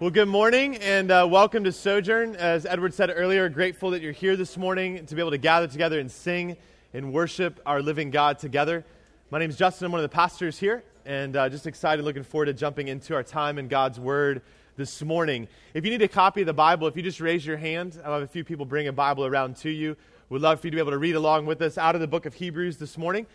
Well, good morning and uh, welcome to Sojourn. As Edward said earlier, grateful that you're here this morning to be able to gather together and sing and worship our living God together. My name is Justin. I'm one of the pastors here, and uh, just excited, looking forward to jumping into our time in God's Word this morning. If you need a copy of the Bible, if you just raise your hand, I'll have a few people bring a Bible around to you. We'd love for you to be able to read along with us out of the book of Hebrews this morning.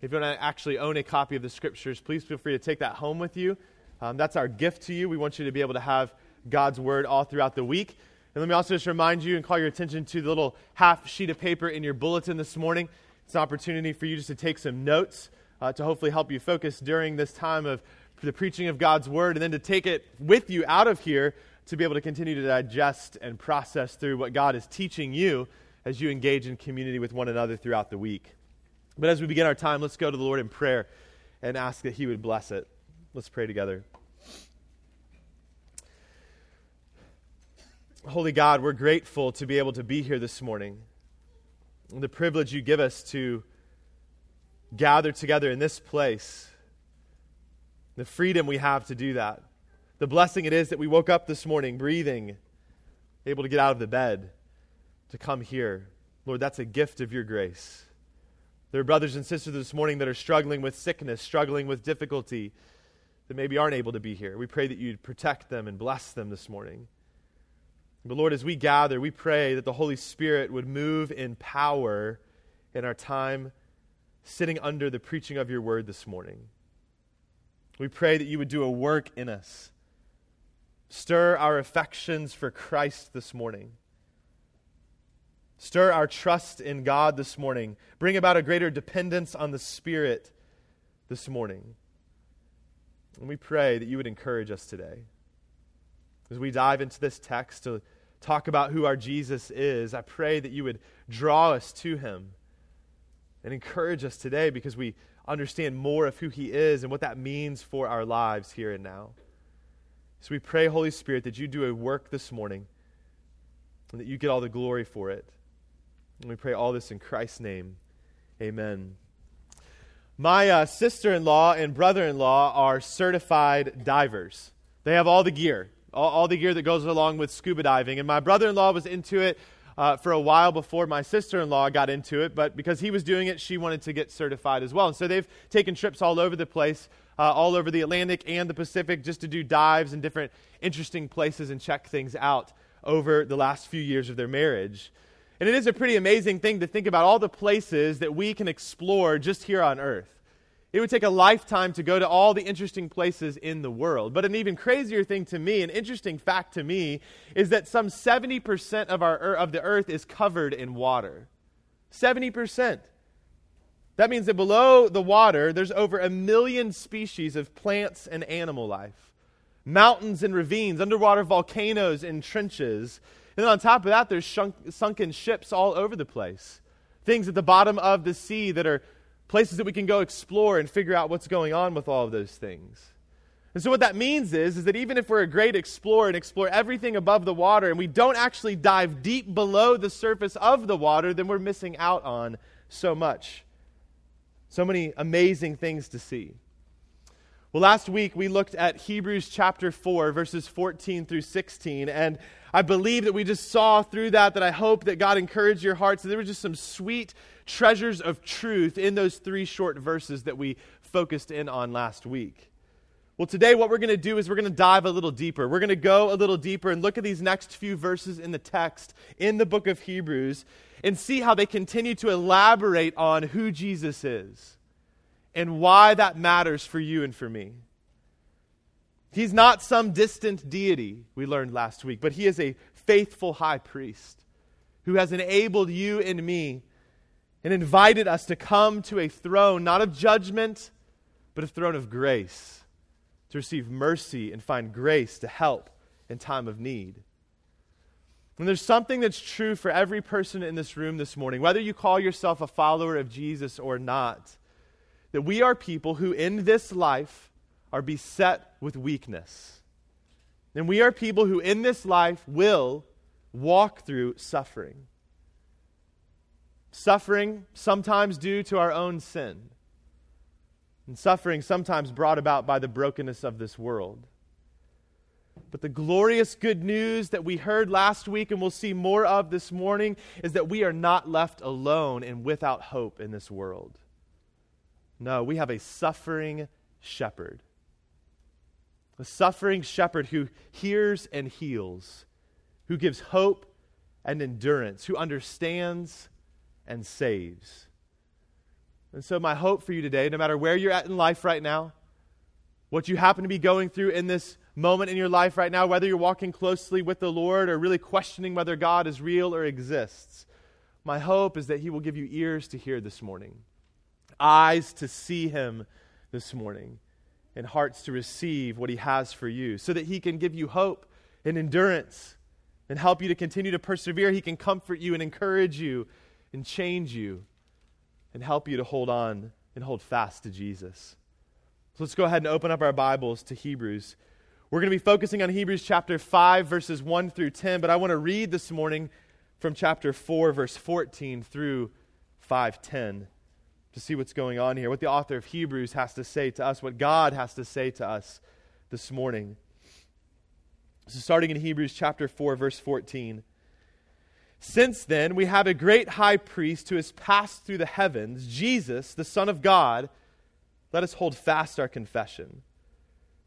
If you want to actually own a copy of the Scriptures, please feel free to take that home with you. Um, that's our gift to you. We want you to be able to have God's Word all throughout the week. And let me also just remind you and call your attention to the little half sheet of paper in your bulletin this morning. It's an opportunity for you just to take some notes uh, to hopefully help you focus during this time of the preaching of God's Word, and then to take it with you out of here to be able to continue to digest and process through what God is teaching you as you engage in community with one another throughout the week. But as we begin our time, let's go to the Lord in prayer and ask that He would bless it. Let's pray together. Holy God, we're grateful to be able to be here this morning. The privilege you give us to gather together in this place. The freedom we have to do that. The blessing it is that we woke up this morning breathing, able to get out of the bed, to come here. Lord, that's a gift of your grace. There are brothers and sisters this morning that are struggling with sickness, struggling with difficulty that maybe aren't able to be here. We pray that you'd protect them and bless them this morning. But Lord, as we gather, we pray that the Holy Spirit would move in power in our time sitting under the preaching of your word this morning. We pray that you would do a work in us. Stir our affections for Christ this morning. Stir our trust in God this morning. Bring about a greater dependence on the Spirit this morning. And we pray that you would encourage us today. As we dive into this text to talk about who our Jesus is, I pray that you would draw us to him and encourage us today because we understand more of who he is and what that means for our lives here and now. So we pray, Holy Spirit, that you do a work this morning and that you get all the glory for it. And we pray all this in Christ's name. Amen. My uh, sister in law and brother in law are certified divers. They have all the gear, all, all, the gear that goes along with scuba diving. And my brother in law was into it uh, for a while before my sister in law got into it, but because he was doing it, she wanted to get certified as well. And so they've taken trips all over the place, uh, all over the Atlantic and the Pacific, just to do dives in different interesting places and check things out over the last few years of their marriage. And it is a pretty amazing thing to think about all the places that we can explore just here on earth. It would take a lifetime to go to all the interesting places in the world. But an even crazier thing to me, an interesting fact to me, is that some 70% of, our, of the earth is covered in water. 70%. That means that below the water, there's over a million species of plants and animal life. Mountains and ravines, underwater volcanoes and trenches. And then on top of that, there's shunk, sunken ships all over the place. Things at the bottom of the sea that are places that we can go explore and figure out what's going on with all of those things. And so what that means is, is that even if we're a great explorer and explore everything above the water and we don't actually dive deep below the surface of the water, then we're missing out on so much. So many amazing things to see. Well, last week we looked at Hebrews chapter 4, verses 14 through 16, and I believe that we just saw through that that I hope that God encouraged your hearts. There were just some sweet treasures of truth in those three short verses that we focused in on last week. Well, today what we're going to do is we're going to dive a little deeper. We're going to go a little deeper and look at these next few verses in the text in the book of Hebrews and see how they continue to elaborate on who Jesus is and why that matters for you and for me. He's not some distant deity, we learned last week, but he is a faithful high priest who has enabled you and me and invited us to come to a throne, not of judgment, but a throne of grace, to receive mercy and find grace to help in time of need. And there's something that's true for every person in this room this morning, whether you call yourself a follower of Jesus or not that we are people who in this life are beset with weakness. And we are people who in this life will walk through suffering. Suffering sometimes due to our own sin, and suffering sometimes brought about by the brokenness of this world. But the glorious good news that we heard last week and we'll see more of this morning is that we are not left alone and without hope in this world. No, we have a suffering shepherd. A suffering shepherd who hears and heals, who gives hope and endurance, who understands and saves. And so, my hope for you today, no matter where you're at in life right now, what you happen to be going through in this moment in your life right now, whether you're walking closely with the Lord or really questioning whether God is real or exists, my hope is that He will give you ears to hear this morning, eyes to see Him this morning, and hearts to receive what He has for you, so that He can give you hope and endurance and help you to continue to persevere. He can comfort you and encourage you and change you and help you to hold on and hold fast to Jesus. So let's go ahead and open up our Bibles to Hebrews. We're going to be focusing on Hebrews chapter 5, verses 1 through 10, but I want to read this morning from chapter 4, verse 14 through 510 to see what's going on here, what the author of Hebrews has to say to us, what God has to say to us this morning. So, starting in Hebrews chapter 4, verse 14. Since then, we have a great high priest who has passed through the heavens, Jesus, the Son of God. Let us hold fast our confession.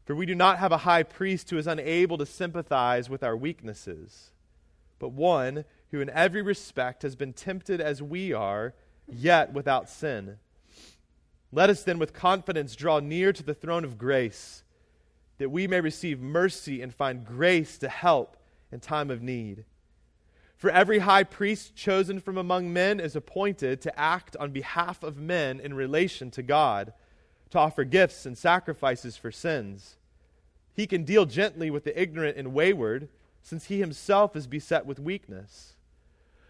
For we do not have a high priest who is unable to sympathize with our weaknesses, but one who in every respect has been tempted as we are, yet without sin. Let us then with confidence draw near to the throne of grace, that we may receive mercy and find grace to help in time of need. For every high priest chosen from among men is appointed to act on behalf of men in relation to God, to offer gifts and sacrifices for sins. He can deal gently with the ignorant and wayward, since he himself is beset with weakness.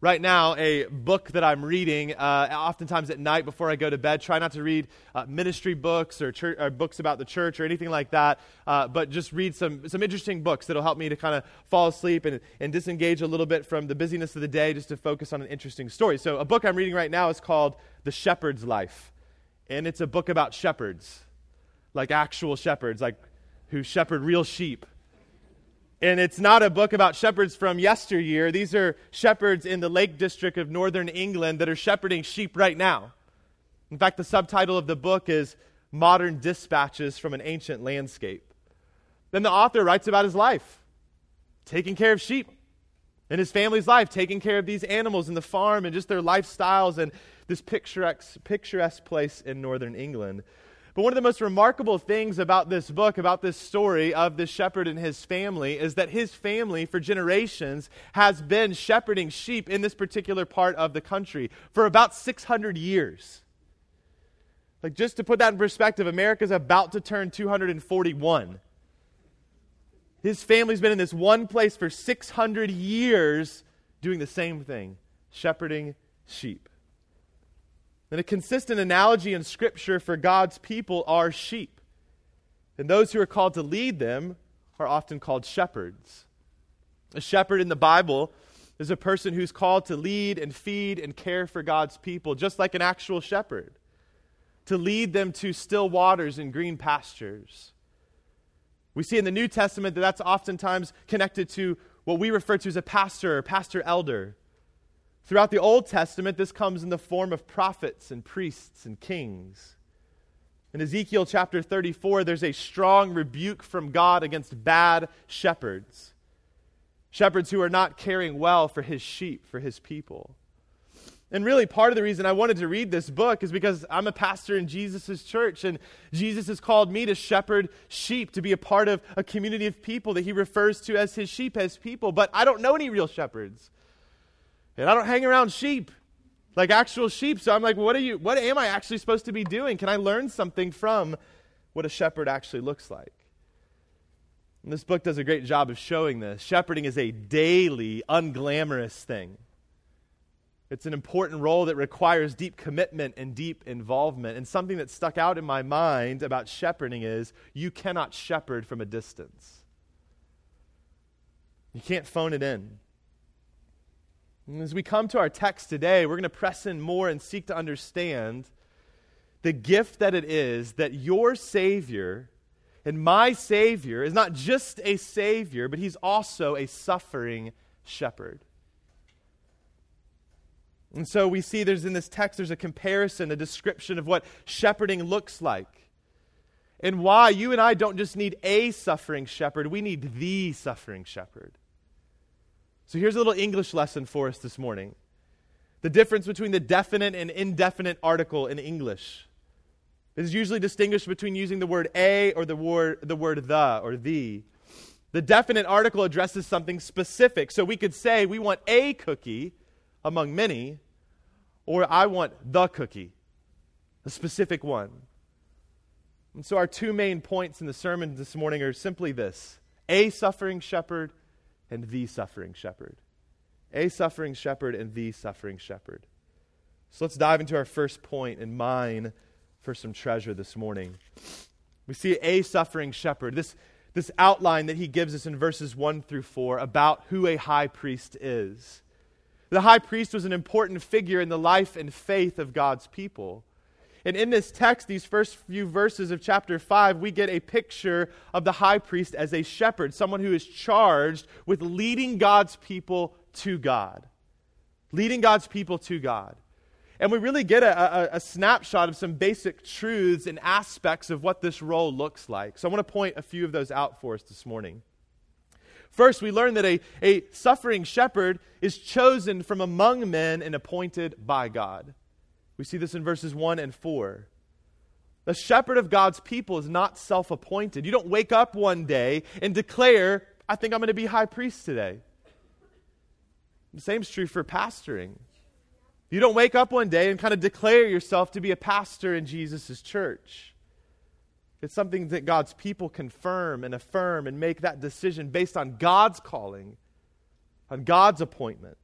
right now a book that I'm reading, uh, oftentimes at night before I go to bed. Try not to read uh, ministry books or, church, or, books about the church or anything like that, uh, but just read some, some interesting books that'll help me to kind of fall asleep and, and disengage a little bit from the busyness of the day just to focus on an interesting story. So, a book I'm reading right now is called The Shepherd's Life, and it's a book about shepherds, like actual shepherds, like who shepherd real sheep. And it's not a book about shepherds from yesteryear. These are shepherds in the Lake District of northern England that are shepherding sheep right now. In fact, the subtitle of the book is Modern Dispatches from an Ancient Landscape. Then the author writes about his life, taking care of sheep, and his family's life, taking care of these animals in the farm and just their lifestyles and this picturesque, picturesque place in northern England. But one of the most remarkable things about this book, about this story of this shepherd and his family, is that his family for generations has been shepherding sheep in this particular part of the country for about 600 years. Like, just to put that in perspective, America's about to turn 241. His family's been in this one place for 600 years doing the same thing shepherding sheep. And a consistent analogy in Scripture for God's people are sheep. And those who are called to lead them are often called shepherds. A shepherd in the Bible is a person who's called to lead and feed and care for God's people, just like an actual shepherd, to lead them to still waters and green pastures. We see in the New Testament that that's oftentimes connected to what we refer to as a pastor or pastor elder. Throughout the Old Testament, this comes in the form of prophets and priests and kings. In Ezekiel chapter 34, there's a strong rebuke from God against bad shepherds. Shepherds who are not caring well for his sheep, for his people. And really, part of the reason I wanted to read this book is because I'm a pastor in Jesus' church, and Jesus has called me to shepherd sheep, to be a part of a community of people that he refers to as his sheep, as people. But I don't know any real shepherds. And I don't hang around sheep, like actual sheep. So I'm like, what are you, what am I actually supposed to be doing? Can I learn something from what a shepherd actually looks like? And this book does a great job of showing this. Shepherding is a daily, unglamorous thing. It's an important role that requires deep commitment and deep involvement. And something that stuck out in my mind about shepherding is you cannot shepherd from a distance. You can't phone it in. And as we come to our text today, we're going to press in more and seek to understand the gift that it is that your Savior and my Savior is not just a Savior, but He's also a suffering shepherd. And so we see there's in this text, there's a comparison, a description of what shepherding looks like. And why you and I don't just need a suffering shepherd, we need the suffering shepherd. So here's a little English lesson for us this morning the difference between the definite and indefinite article in English. It is usually distinguished between using the word a or the word, the word the or the. The definite article addresses something specific. So we could say we want a cookie among many, or I want the cookie, a specific one. And so, our two main points in the sermon this morning are simply this a suffering shepherd and the suffering shepherd. A suffering shepherd and the suffering shepherd. So, let's dive into our first point and mine for some treasure this morning. We see a suffering shepherd. This, this outline that he gives us in verses 1 through 4 about who a high priest is. The high priest was an important figure in the life and faith of God's people. And in this text, these first few verses of chapter 5, we get a picture of the high priest as a shepherd, someone who is charged with leading God's people to God. Leading God's people to God. And we really get a, a, a, snapshot of some basic truths and aspects of what this role looks like. So I want to point a few of those out for us this morning. First, we learn that a, a suffering shepherd is chosen from among men and appointed by God. We see this in verses 1 and 4. The shepherd of God's people is not self appointed. You don't wake up one day and declare, I think I'm going to be high priest today. The same is true for pastoring. You don't wake up one day and kind of declare yourself to be a pastor in Jesus' church. It's something that God's people confirm and affirm and make that decision based on God's calling, on God's appointment.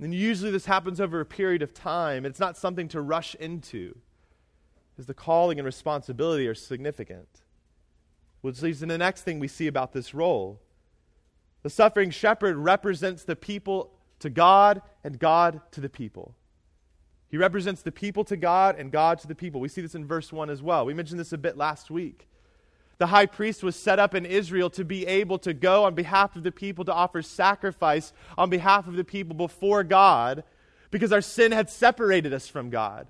And usually this happens over a period of time. It's not something to rush into, because the calling and responsibility are significant. Which leads to the next thing we see about this role. The suffering shepherd represents the people to God and God to the people. He represents the people to God and God to the people. We see this in verse 1 as well. We mentioned this a bit last week. The high priest was set up in Israel to be able to go on behalf of the people to offer sacrifice on behalf of the people before God because our sin had separated us from God.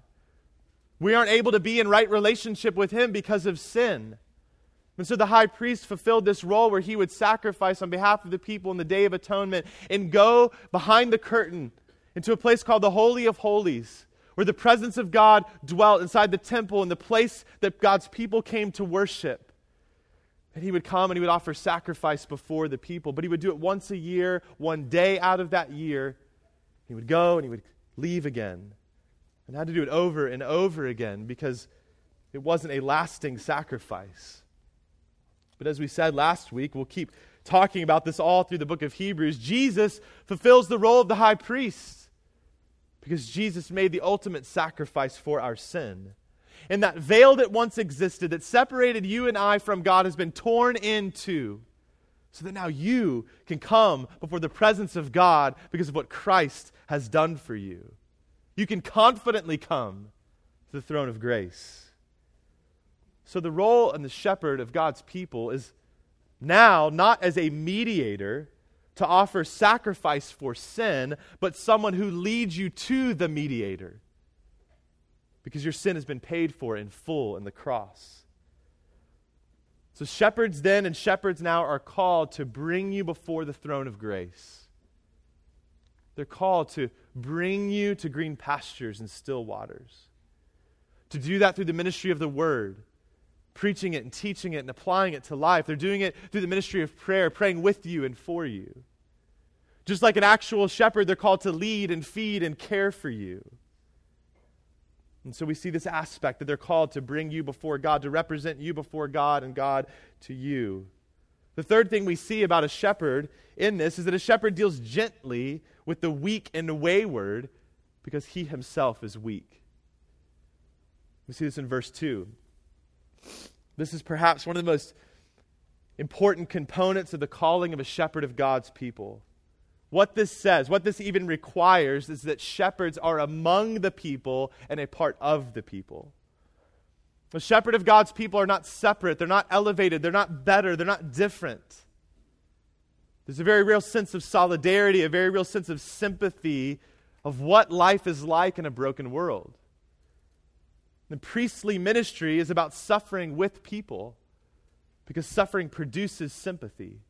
We aren't able to be in right relationship with Him because of sin. And so the high priest fulfilled this role where he would sacrifice on behalf of the people in the Day of Atonement and go behind the curtain into a place called the Holy of Holies where the presence of God dwelt inside the temple and the place that God's people came to worship. And he would come and he would offer sacrifice before the people, but he would do it once a year, one day out of that year. He would go and he would leave again. And had to do it over and over again because it wasn't a lasting sacrifice. But as we said last week, we'll keep talking about this all through the book of Hebrews. Jesus fulfills the role of the high priest because Jesus made the ultimate sacrifice for our sin. And that veil that once existed, that separated you and I from God, has been torn in two. So that now you can come before the presence of God because of what Christ has done for you. You can confidently come to the throne of grace. So the role and the shepherd of God's people is now not as a mediator to offer sacrifice for sin, but someone who leads you to the mediator. Because your sin has been paid for in full in the cross. So, shepherds then and shepherds now are called to bring you before the throne of grace. They're called to bring you to green pastures and still waters. To do that through the ministry of the word, preaching it and teaching it and applying it to life. They're doing it through the ministry of prayer, praying with you and for you. Just like an actual shepherd, they're called to lead and feed and care for you. And so we see this aspect that they're called to bring you before God, to represent you before God and God to you. The third thing we see about a shepherd in this is that a shepherd deals gently with the weak and the wayward because he himself is weak. We see this in verse 2. This is perhaps one of the most important components of the calling of a shepherd of God's people. What this says, what this even requires, is that shepherds are among the people and a part of the people. The shepherd of God's people are not separate, they're not elevated, they're not better, they're not different. There's a very real sense of solidarity, a very real sense of sympathy of what life is like in a broken world. The priestly ministry is about suffering with people because suffering produces sympathy.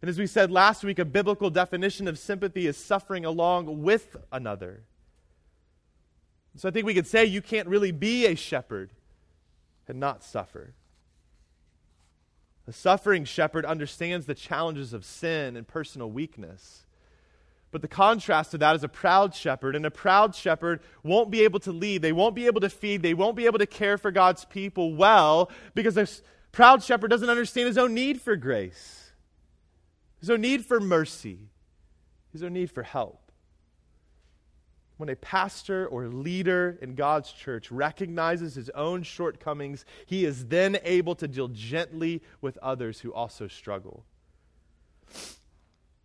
And as we said last week, a biblical definition of sympathy is suffering along with another. So I think we could say you can't really be a shepherd and not suffer. A suffering shepherd understands the challenges of sin and personal weakness. But the contrast to that is a proud shepherd, and a proud shepherd won't be able to lead. They won't be able to feed. They won't be able to care for God's people well because a proud shepherd doesn't understand his own need for grace. There's no need for mercy. There's no need for help. When a pastor or leader in God's church recognizes his own shortcomings, he is then able to deal gently with others who also struggle.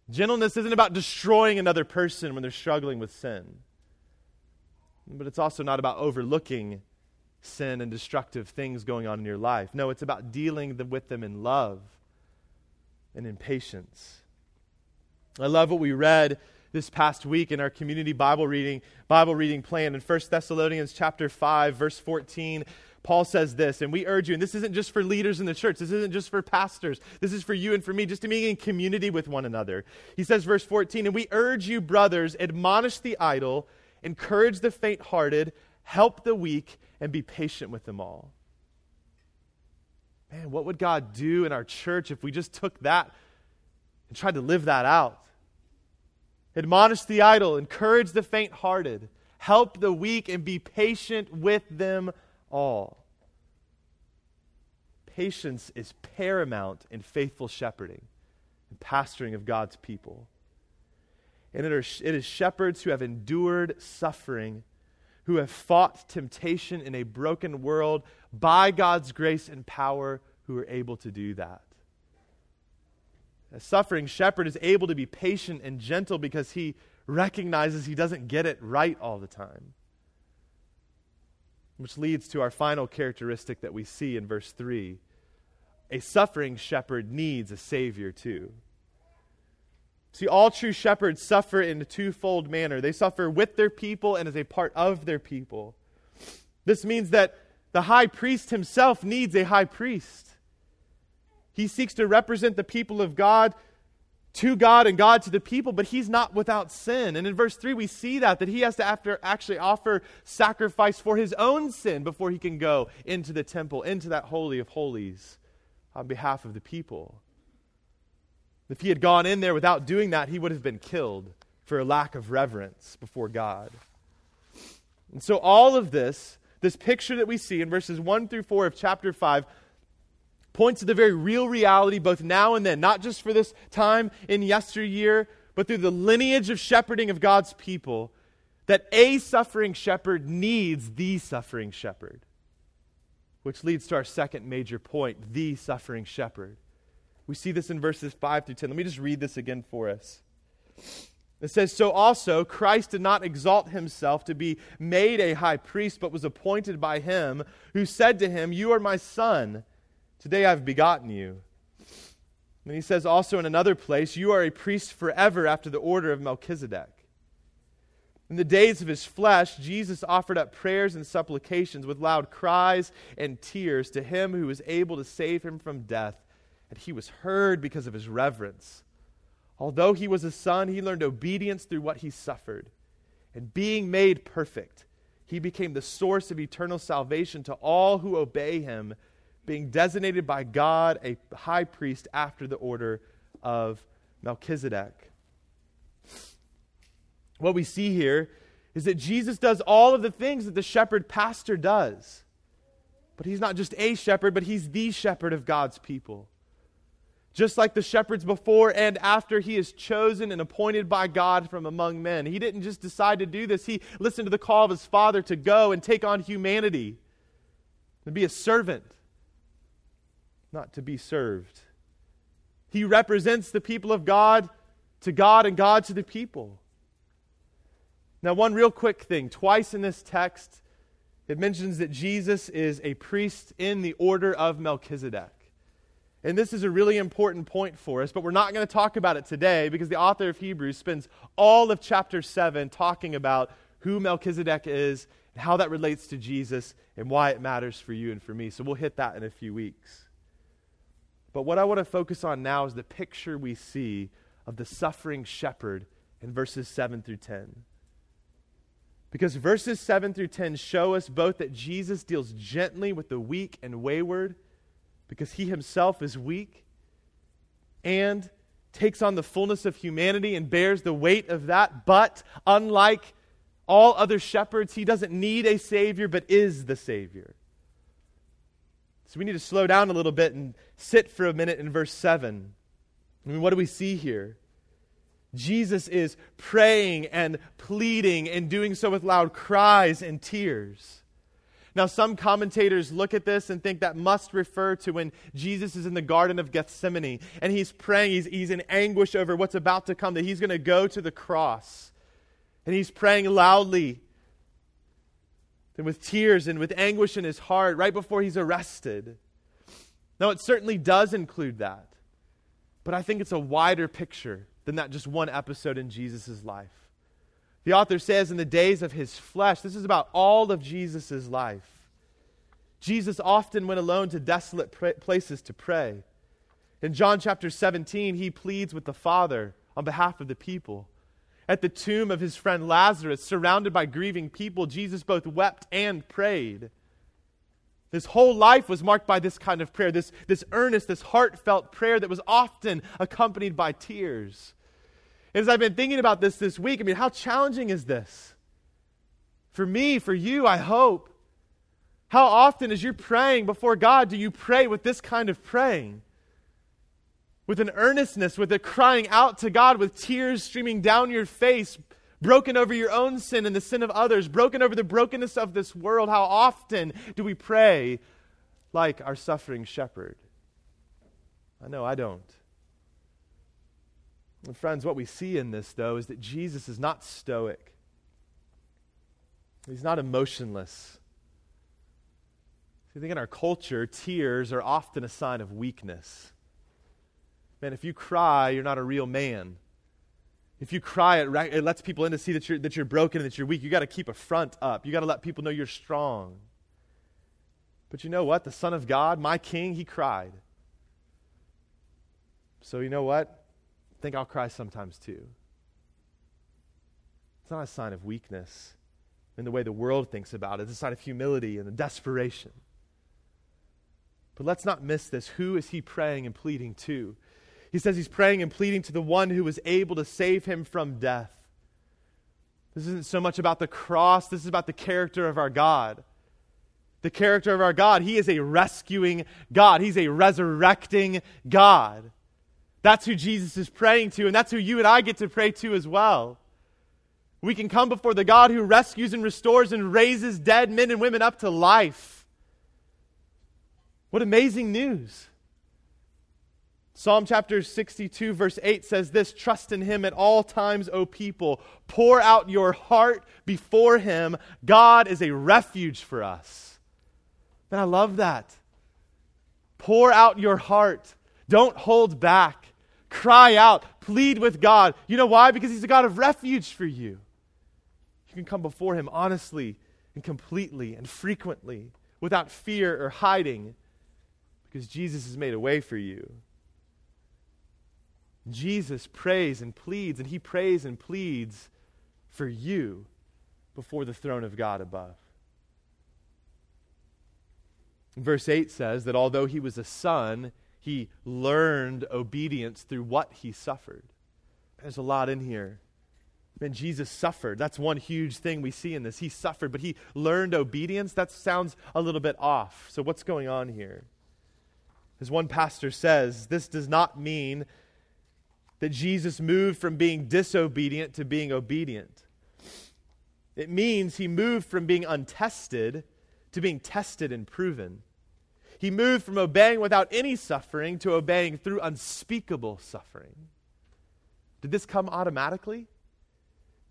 Gentleness isn't about destroying another person when they're struggling with sin, but it's also not about overlooking sin and destructive things going on in your life. No, it's about dealing with them in love and in patience. I love what we read this past week in our community Bible reading Bible reading plan in 1 Thessalonians chapter 5 verse 14 Paul says this, and we urge you, and this isn't just for leaders in the church, this isn't just for pastors, this is for you and for me, just to be in community with one another. He says, verse 14, and we urge you, brothers, admonish the idle, encourage the faint hearted, help the weak, and be patient with them all. Man, what would God do in our church if we just took that and tried to live that out? Admonish the idle, encourage the faint hearted, help the weak, and be patient with them all. Patience is paramount in faithful shepherding and pastoring of God's people. And it, are, it is shepherds who have endured suffering, who have fought temptation in a broken world by God's grace and power, who are able to do that. A suffering shepherd is able to be patient and gentle because he recognizes he doesn't get it right all the time. Which leads to our final characteristic that we see in verse 3. A suffering shepherd needs a Savior too. See, all true shepherds suffer in a twofold manner. They suffer with their people and as a part of their people. This means that the high priest himself needs a high priest. He seeks to represent the people of God to God and God to the people, but he's not without sin. And in verse 3, we see that, that he has to after actually offer sacrifice for his own sin before he can go into the temple, into that Holy of Holies on behalf of the people. If he had gone in there without doing that, he would have been killed for a lack of reverence before God. And so, all of this, this picture that we see in verses 1 through 4 of chapter 5, points to the very real reality, both now and then, not just for this time in yesteryear, but through the lineage of shepherding of God's people, that a suffering shepherd needs the suffering shepherd. Which leads to our second major point the suffering shepherd. We see this in verses 5 through 10. Let me just read this again for us. It says, So also Christ did not exalt himself to be made a high priest, but was appointed by him, who said to him, You are my son. Today I've begotten you. And he says also in another place, You are a priest forever after the order of Melchizedek. In the days of his flesh, Jesus offered up prayers and supplications with loud cries and tears to him who was able to save him from death, and he was heard because of his reverence. Although he was a son, he learned obedience through what he suffered. And being made perfect, he became the source of eternal salvation to all who obey him, being designated by God a high priest after the order of Melchizedek. What we see here is that Jesus does all of the things that the shepherd pastor does. But he's not just a shepherd, but he's the shepherd of God's people. Just like the shepherds before and after he is chosen and appointed by God from among men. He didn't just decide to do this, he listened to the call of his Father to go and take on humanity and be a servant, not to be served. He represents the people of God to God and God to the people. Now, one real quick thing twice in this text, it mentions that Jesus is a priest in the order of Melchizedek. And this is a really important point for us, but we're not going to talk about it today because the author of Hebrews spends all of chapter 7 talking about who Melchizedek is and how that relates to Jesus and why it matters for you and for me. So we'll hit that in a few weeks. But what I want to focus on now is the picture we see of the suffering shepherd in verses 7 through 10. Because verses 7 through 10 show us both that Jesus deals gently with the weak and wayward because he himself is weak and takes on the fullness of humanity and bears the weight of that. But unlike all other shepherds, he doesn't need a Savior, but is the Savior. So we need to slow down a little bit and sit for a minute in verse 7. I mean, what do we see here? Jesus is praying and pleading and doing so with loud cries and tears. Now, some commentators look at this and think that must refer to when Jesus is in the Garden of Gethsemane and he's praying, he's, he's in anguish over what's about to come, that he's going to go to the cross. And he's praying loudly and with tears and with anguish in his heart right before he's arrested. Now, it certainly does include that, but I think it's a wider picture than that just one episode in Jesus' life. The author says, in the days of his flesh, this is about all of Jesus' life. Jesus often went alone to desolate places to pray. In John chapter 17, he pleads with the Father on behalf of the people. At the tomb of his friend Lazarus, surrounded by grieving people, Jesus both wept and prayed. His whole life was marked by this kind of prayer, this, this earnest, this heartfelt prayer that was often accompanied by tears. As I've been thinking about this this week, I mean, how challenging is this? For me, for you, I hope. How often, as you're praying before God, do you pray with this kind of praying? With an earnestness, with a crying out to God, with tears streaming down your face, broken over your own sin and the sin of others, broken over the brokenness of this world. How often do we pray like our suffering shepherd? I know I don't. And friends, what we see in this, though, is that Jesus is not stoic. He's not emotionless. I think in our culture, tears are often a sign of weakness. Man, if you cry, you're not a real man. If you cry, it, it lets people in to see that you're, that you're broken and that you're weak. You got to keep a front up. You got to let people know you're strong. But you know what? The Son of God, my King, he cried. So you know what? Think I'll cry sometimes too. It's not a sign of weakness in the way the world thinks about it, it's a sign of humility and desperation. But let's not miss this. Who is he praying and pleading to? He says he's praying and pleading to the one who was able to save him from death. This isn't so much about the cross, this is about the character of our God. The character of our God. He is a rescuing God, He's a resurrecting God. That's who Jesus is praying to, and that's who you and I get to pray to as well. We can come before the God who rescues and restores and raises dead men and women up to life. What amazing news! Psalm chapter 62, verse 8 says this Trust in him at all times, O people. Pour out your heart before him. God is a refuge for us. And I love that. Pour out your heart. Don't hold back. Cry out, plead with God. You know why? Because He's a God of refuge for you. You can come before Him honestly and completely and frequently without fear or hiding because Jesus has made a way for you. Jesus prays and pleads, and He prays and pleads for you before the throne of God above. Verse 8 says that although he was a son, he learned obedience through what he suffered. There's a lot in here. Man, Jesus suffered. That's one huge thing we see in this. He suffered, but he learned obedience. That sounds a little bit off. So, what's going on here? As one pastor says, this does not mean that Jesus moved from being disobedient to being obedient. It means he moved from being untested to being tested and proven. He moved from obeying without any suffering to obeying through unspeakable suffering. Did this come automatically?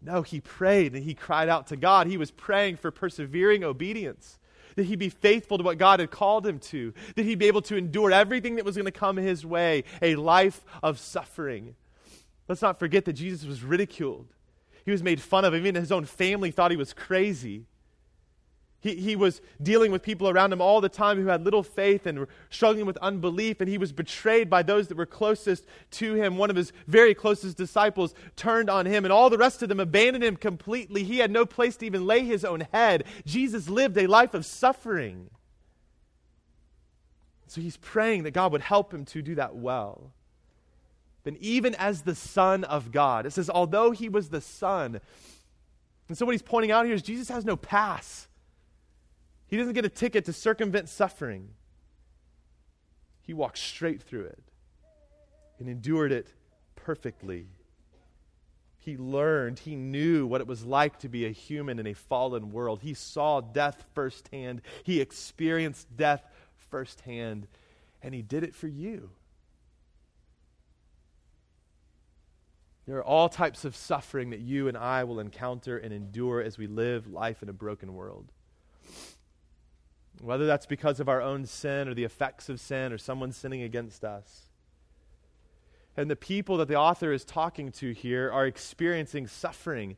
No, he prayed and he cried out to God. He was praying for persevering obedience, that he be faithful to what God had called him to, that he be able to endure everything that was going to come his way, a life of suffering. Let's not forget that Jesus was ridiculed. He was made fun of. Even his own family thought he was crazy. He, he was dealing with people around him all the time who had little faith and were struggling with unbelief, and he was betrayed by those that were closest to him. One of his very closest disciples turned on him, and all the rest of them abandoned him completely. He had no place to even lay his own head. Jesus lived a life of suffering. So he's praying that God would help him to do that well. Then, even as the Son of God, it says, although he was the Son, and so what he's pointing out here is Jesus has no pass. He doesn't get a ticket to circumvent suffering. He walked straight through it and endured it perfectly. He learned, he knew what it was like to be a human in a fallen world. He saw death firsthand, he experienced death firsthand, and he did it for you. There are all types of suffering that you and I will encounter and endure as we live life in a broken world. Whether that's because of our own sin or the effects of sin or someone sinning against us. And the people that the author is talking to here are experiencing suffering.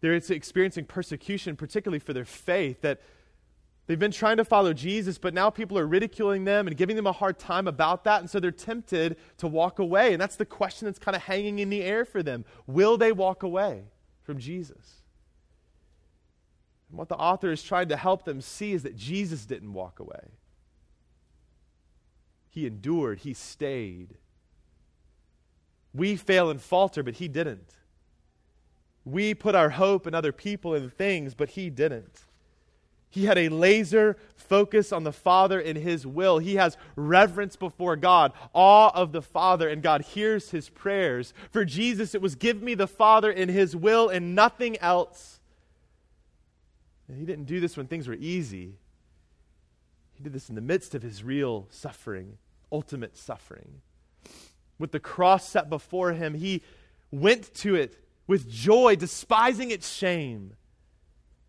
They're experiencing persecution, particularly for their faith, that they've been trying to follow Jesus, but now people are ridiculing them and giving them a hard time about that. And so they're tempted to walk away. And that's the question that's kind of hanging in the air for them. Will they walk away from Jesus? And what the author is trying to help them see is that Jesus didn't walk away. He endured, he stayed. We fail and falter, but he didn't. We put our hope in other people and things, but he didn't. He had a laser focus on the Father and His will. He has reverence before God, awe of the Father, and God hears his prayers. For Jesus, it was give me the Father and His will and nothing else. And he didn't do this when things were easy. He did this in the midst of his real suffering, ultimate suffering. With the cross set before him, he went to it with joy, despising its shame,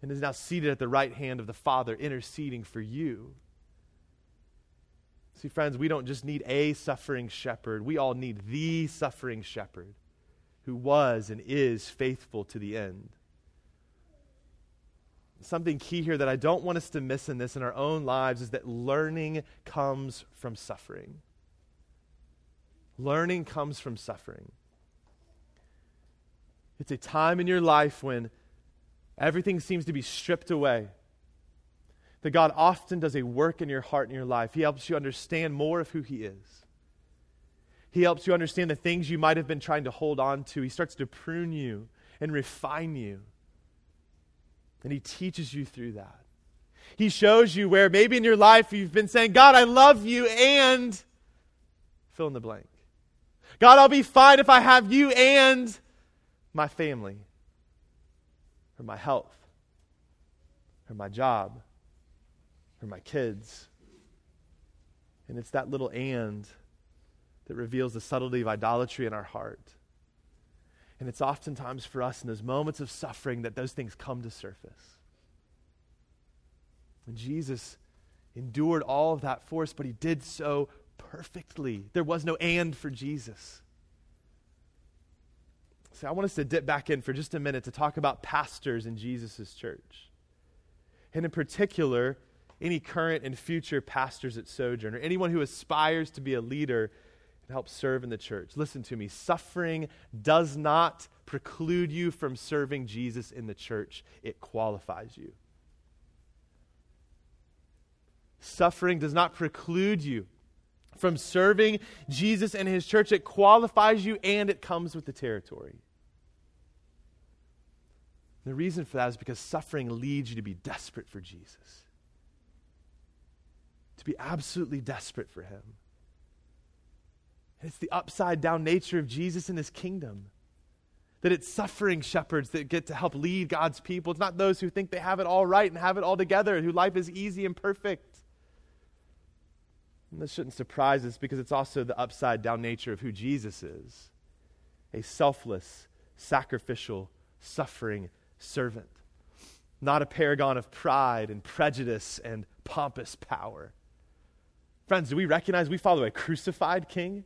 and is now seated at the right hand of the Father, interceding for you. See, friends, we don't just need a suffering shepherd, we all need the suffering shepherd who was and is faithful to the end something key here that I don't want us to miss in this in our own lives is that learning comes from suffering. Learning comes from suffering. It's a time in your life when everything seems to be stripped away. That God often does a work in your heart and your life. He helps you understand more of who He is. He helps you understand the things you might have been trying to hold on to. He starts to prune you and refine you. And He teaches you through that. He shows you where maybe in your life you've been saying, God, I love you, and fill in the blank. God, I'll be fine if I have you and my family, or my health, or my job, or my kids. And it's that little and that reveals the subtlety of idolatry in our heart. And it's oftentimes for us in those moments of suffering that those things come to surface. And Jesus endured all of that for us, but he did so perfectly. There was no and for Jesus. So I want us to dip back in for just a minute to talk about pastors in Jesus' church. And in particular, any current and future pastors at Sojourn, or anyone who aspires to be a leader and help serve in the church. Listen to me. Suffering does not preclude you from serving Jesus in the church, it qualifies you. Suffering does not preclude you from serving Jesus and his church. It qualifies you and it comes with the territory. The reason for that is because suffering leads you to be desperate for Jesus, to be absolutely desperate for him. It's the upside down nature of Jesus and his kingdom. That it's suffering shepherds that get to help lead God's people. It's not those who think they have it all right and have it all together, who life is easy and perfect. And this shouldn't surprise us because it's also the upside down nature of who Jesus is a selfless, sacrificial, suffering servant, not a paragon of pride and prejudice and pompous power. Friends, do we recognize we follow a crucified king?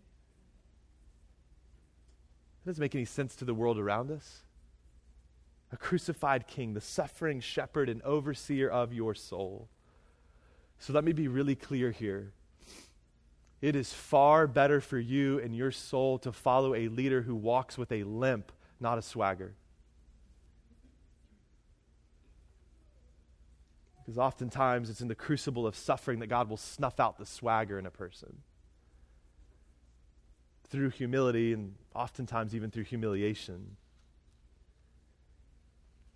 Doesn't make any sense to the world around us. A crucified king, the suffering shepherd and overseer of your soul. So let me be really clear here. It is far better for you and your soul to follow a leader who walks with a limp, not a swagger. Because oftentimes it's in the crucible of suffering that God will snuff out the swagger in a person through humility and oftentimes even through humiliation.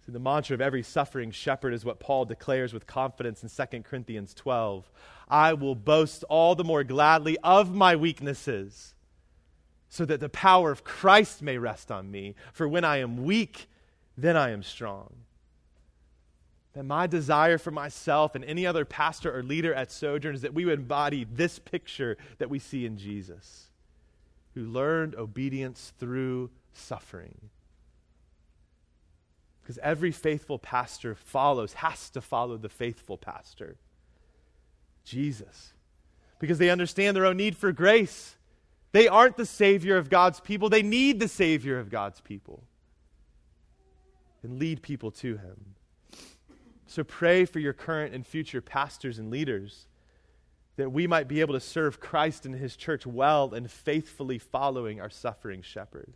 See, the mantra of every suffering shepherd is what Paul declares with confidence in 2 Corinthians 12. I will boast all the more gladly of my weaknesses, so that the power of Christ may rest on me. For when I am weak, then I am strong. That my desire for myself and any other pastor or leader at Sojourn is that we would embody this picture that we see in Jesus who learned obedience through suffering. Because every faithful pastor follows, has to follow the faithful pastor, Jesus. Because they understand their own need for grace. They aren't the Savior of God's people, they need the Savior of God's people. And lead people to Him. So pray for your current and future pastors and leaders that we might be able to serve Christ and his church well and faithfully following our suffering shepherd.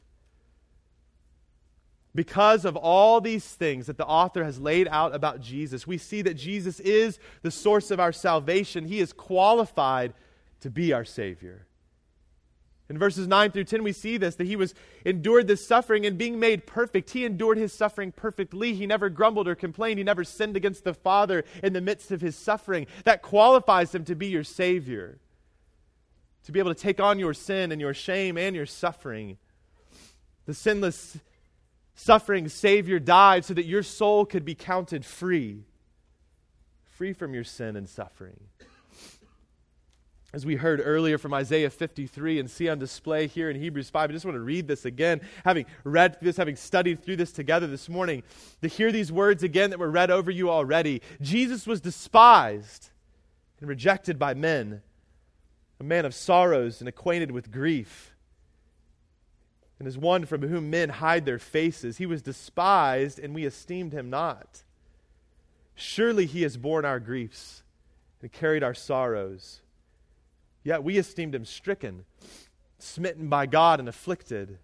Because of all these things that the author has laid out about Jesus, we see that Jesus is the source of our salvation. He is qualified to be our Savior. In verses 9 through 10, we see this that he was endured this suffering and being made perfect. He endured his suffering perfectly. He never grumbled or complained. He never sinned against the Father in the midst of his suffering. That qualifies him to be your Savior, to be able to take on your sin and your shame and your suffering. The sinless, suffering Savior died so that your soul could be counted free, free from your sin and suffering as we heard earlier from Isaiah 53 and see on display here in Hebrews 5. I just want to read this again, having read this, having studied through this together this morning, to hear these words again that were read over you already. Jesus was despised and rejected by men, a man of sorrows and acquainted with grief, and as one from whom men hide their faces. He was despised, and we esteemed him not. Surely he has borne our griefs and carried our sorrows. Yet we esteemed him stricken, smitten by God, and afflicted.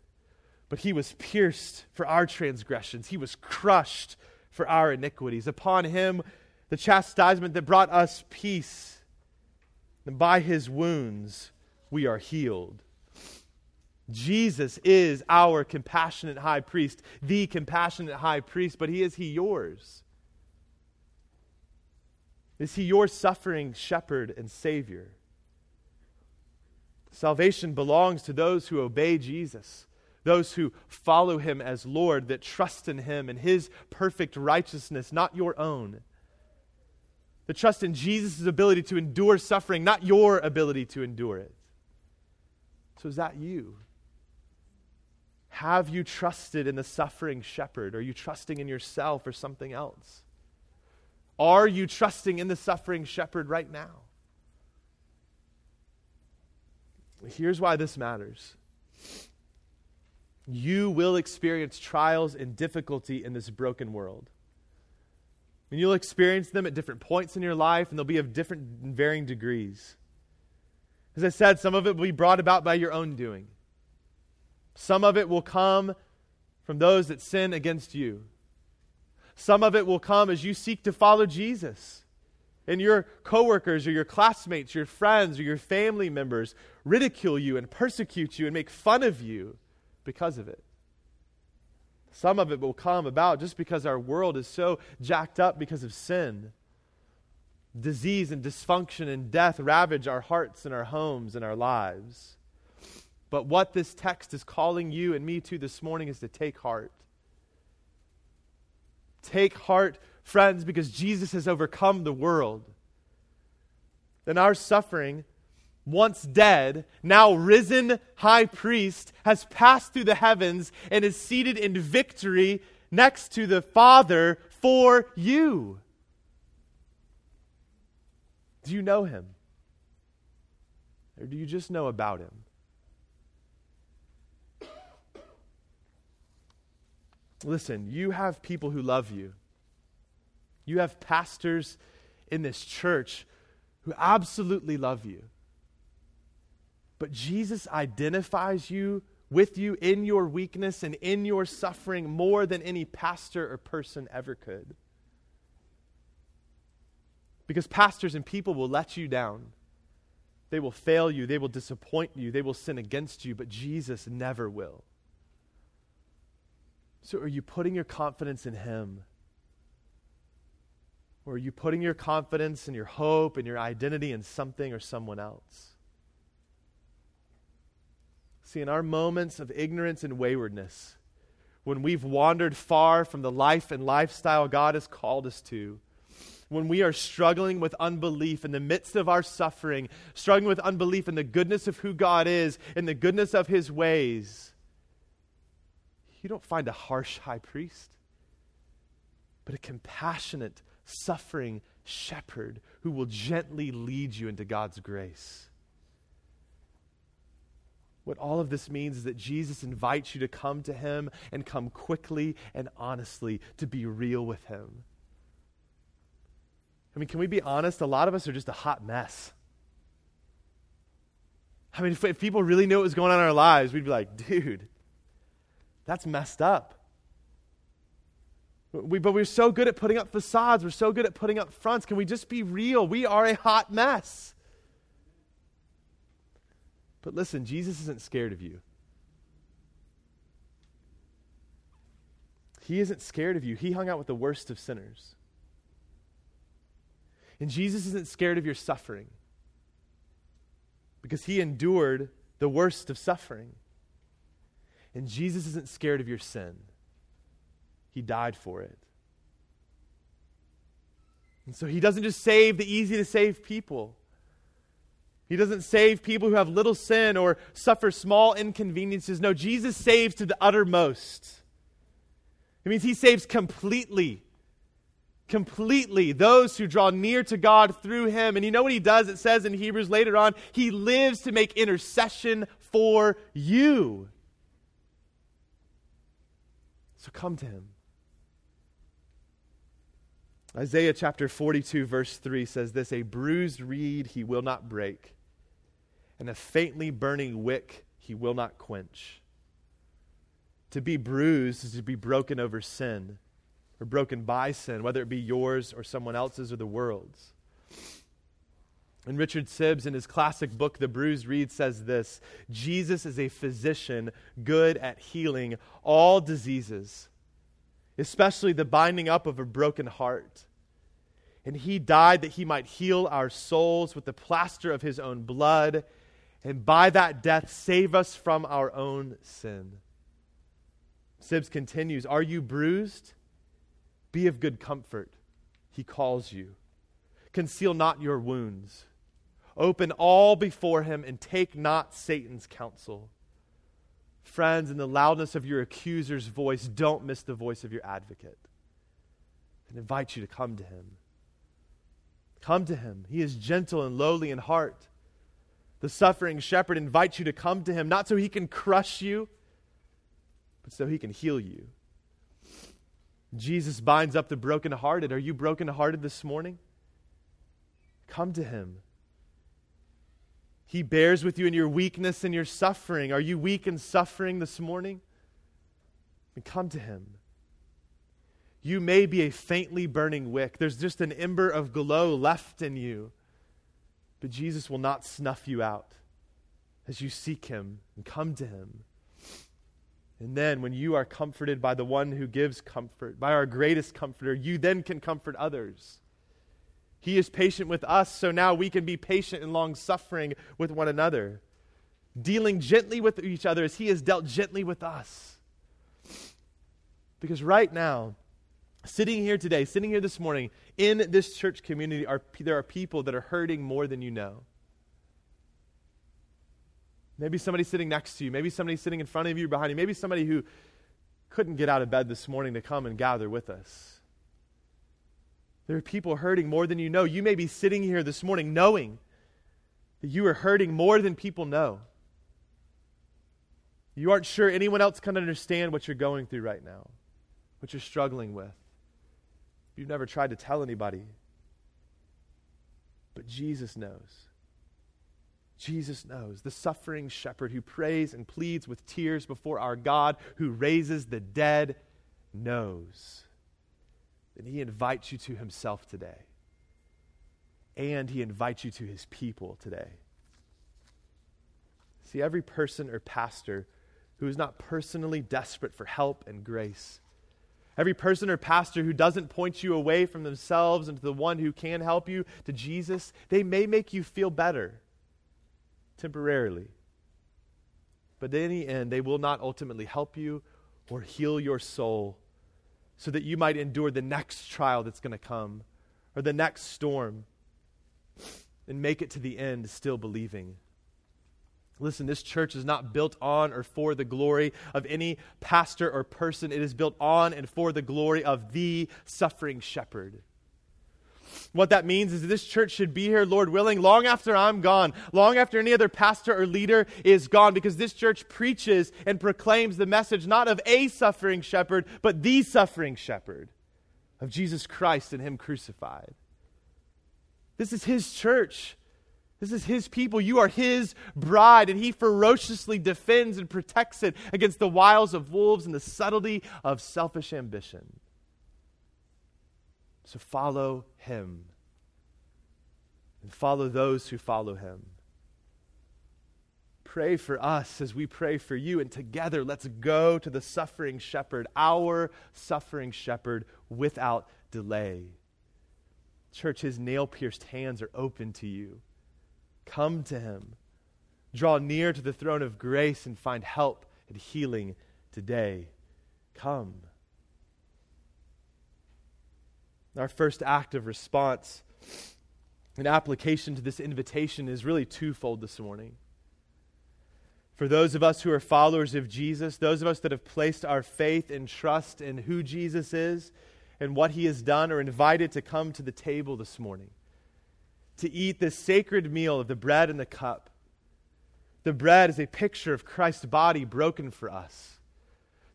But he was pierced for our transgressions, he was crushed for our iniquities. Upon him, the chastisement that brought us peace, and by his wounds, we are healed. Jesus is our compassionate high priest, the compassionate high priest, but he is he yours? Is he your suffering shepherd and savior? Salvation belongs to those who obey Jesus, those who follow him as Lord, that trust in him and his perfect righteousness, not your own. The trust in Jesus' ability to endure suffering, not your ability to endure it. So, is that you? Have you trusted in the suffering shepherd? Are you trusting in yourself or something else? Are you trusting in the suffering shepherd right now? Here's why this matters you will experience trials and difficulty in this broken world. And you'll experience them at different points in your life, and they'll be of different varying degrees. As I said, some of it will be brought about by your own doing. Some of it will come from those that sin against you. Some of it will come as you seek to follow Jesus. And your coworkers or your classmates, your friends or your family members ridicule you and persecute you and make fun of you because of it. Some of it will come about just because our world is so jacked up because of sin. Disease and dysfunction and death ravage our hearts and our homes and our lives. But what this text is calling you and me to this morning is to take heart. Take heart, friends, because Jesus has overcome the world. then our suffering once dead, now risen high priest, has passed through the heavens and is seated in victory next to the Father for you. Do you know him? Or do you just know about him? Listen, you have people who love you. You have pastors in this church who absolutely love you. But Jesus identifies you with you in your weakness and in your suffering more than any pastor or person ever could. Because pastors and people will let you down. They will fail you. They will disappoint you. They will sin against you, but Jesus never will. So, are you putting your confidence in Him? Or are you putting your confidence and your hope and your identity in something or someone else? See, in our moments of ignorance and waywardness, when we've wandered far from the life and lifestyle God has called us to, when we are struggling with unbelief in the midst of our suffering, struggling with unbelief in the goodness of who God is, in the goodness of his ways, you don't find a harsh high priest, but a compassionate, suffering shepherd who will gently lead you into God's grace. What all of this means is that Jesus invites you to come to him and come quickly and honestly to be real with him. I mean, can we be honest? A lot of us are just a hot mess. I mean, if, if people really knew what was going on in our lives, we'd be like, dude, that's messed up. We, but we're so good at putting up facades. We're so good at putting up fronts. Can we just be real? We are a hot mess. But listen, Jesus isn't scared of you. He isn't scared of you. He hung out with the worst of sinners. And Jesus isn't scared of your suffering because he endured the worst of suffering. And Jesus isn't scared of your sin, he died for it. And so he doesn't just save the easy to save people. He doesn't save people who have little sin or suffer small inconveniences. No, Jesus saves to the uttermost. It means he saves completely. Completely those who draw near to God through him. And you know what he does? It says in Hebrews later on, he lives to make intercession for you. So come to him. Isaiah chapter 42, verse 3 says this A bruised reed he will not break and a faintly burning wick he will not quench. To be bruised is to be broken over sin, or broken by sin, whether it be yours or someone else's or the world's. And Richard Sibbes, in his classic book, The Bruised Reed, says this Jesus is a physician good at healing all diseases, especially the binding up of a broken heart. And he died that he might heal our souls with the plaster of his own blood and by that death save us from our own sin. Sibbes continues Are you bruised? Be of good comfort. He calls you. Conceal not your wounds. Open all before him and take not Satan's counsel. Friends, in the loudness of your accuser's voice, don't miss the voice of your advocate. And invite you to come to him. Come to him. He is gentle and lowly in heart the suffering shepherd invites you to come to him, not so he can crush you, but so he can heal you. Jesus binds up the brokenhearted. Are you brokenhearted this morning? Come to him. He bears with you in your weakness and your suffering. Are you weak and suffering this morning? And come to him. You may be a faintly burning wick. There's just an ember of glow left in you. But Jesus will not snuff you out as you seek him and come to him. And then, when you are comforted by the one who gives comfort, by our greatest comforter, you then can comfort others. He is patient with us, so now we can be patient and long suffering with one another, dealing gently with each other as He has dealt gently with us. Because right now, sitting here today, sitting here this morning in this church community, are, there are people that are hurting more than you know. Maybe somebody sitting next to you, maybe somebody sitting in front of you, behind you, maybe somebody who couldn't get out of bed this morning to come and gather with us. There are people hurting more than you know. You may be sitting here this morning knowing that you are hurting more than people know. You aren't sure anyone else can understand what you're going through right now, what you're struggling with. You've never tried to tell anybody. But Jesus knows. Jesus knows. The suffering shepherd who prays and pleads with tears before our God, who raises the dead, knows. And he invites you to himself today. And he invites you to his people today. See, every person or pastor who is not personally desperate for help and grace, every person or pastor who doesn't point you away from themselves and to the one who can help you, to Jesus, they may make you feel better temporarily. But in the end, they will not ultimately help you or heal your soul so that you might endure the next trial that's going to come or the next storm and make it to the end still believing. Listen, this church is not built on or for the glory of any pastor or person. It is built on and for the glory of the suffering shepherd. What that means is this church should be here, Lord willing, long after I'm gone, long after any other pastor or leader is gone, because this church preaches and proclaims the message not of a suffering shepherd, but the suffering shepherd of Jesus Christ and Him crucified. This is His church. This is His people. You are His bride, and He ferociously defends and protects it against the wiles of wolves and the subtlety of selfish ambition. So follow him and follow those who follow him. Pray for us as we pray for you, and together let's go to the suffering shepherd, our suffering shepherd, without delay. Church, his nail pierced hands are open to you. Come to him. Draw near to the throne of grace and find help and healing today. Come. Our first act of response and application to this invitation is really twofold this morning. For those of us who are followers of Jesus, those of us that have placed our faith and trust in who Jesus is and what he has done, are invited to come to the table this morning to eat this sacred meal of the bread and the cup. The bread is a picture of Christ's body broken for us.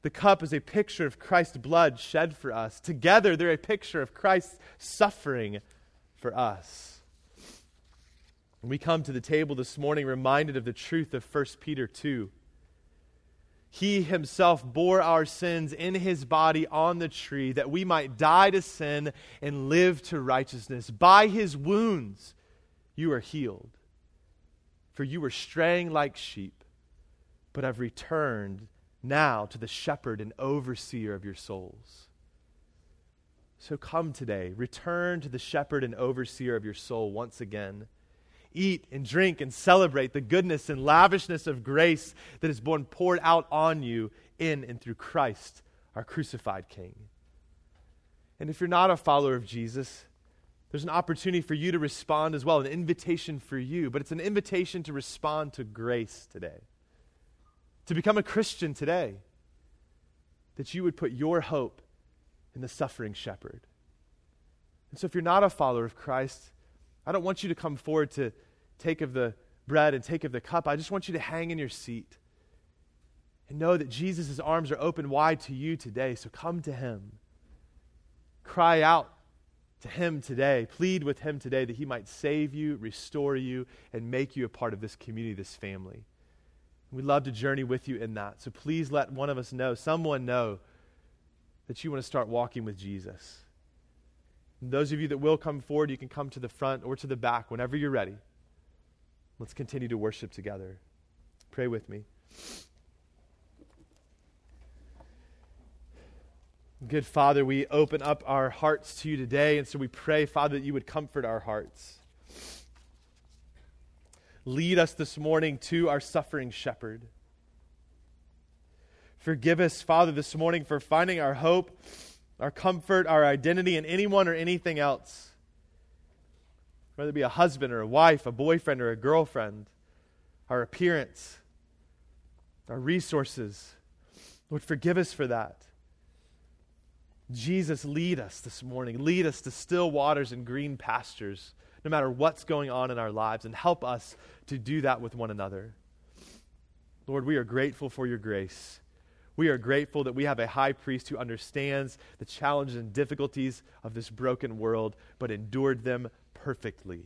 The cup is a picture of Christ's blood shed for us. Together, they're a picture of Christ's suffering for us. And we come to the table this morning reminded of the truth of 1 Peter 2. He himself bore our sins in his body on the tree that we might die to sin and live to righteousness. By his wounds, you are healed. For you were straying like sheep, but have returned now to the shepherd and overseer of your souls. So come today, return to the shepherd and overseer of your soul once again. Eat and drink and celebrate the goodness and lavishness of grace that has been poured out on you in and through Christ, our crucified King. And if you're not a follower of Jesus, there's an opportunity for you to respond as well, an invitation for you, but it's an invitation to respond to grace today to become a Christian today, that you would put your hope in the suffering shepherd. And so, if you're not a follower of Christ, I don't want you to come forward to take of the bread and take of the cup. I just want you to hang in your seat And know that Jesus' arms are open wide to you today, so come to him. Cry out to him today. Plead with him today that he might save you, restore you, and make you a part of this community, this family. We'd love to journey with you in that. So please let one of us know, someone know, that you want to start walking with Jesus. And those of you that will come forward, you can come to the front or to the back whenever you're ready. Let's continue to worship together. Pray with me. Good Father, we open up our hearts to you today, and so we pray, Father, that you would comfort our hearts. Lead us this morning to our suffering shepherd. Forgive us, Father, this morning for finding our hope, our comfort, our identity in anyone or anything else. Whether it be a husband or a wife, a boyfriend or a girlfriend, our appearance, our resources. Lord, forgive us for that. Jesus, lead us this morning. Lead us to still waters and green pastures, no matter what's going on in our lives, and help us to do that with one another. Lord, we are grateful for your grace. We are grateful that we have a high priest who understands the challenges and difficulties of this broken world, but endured them perfectly.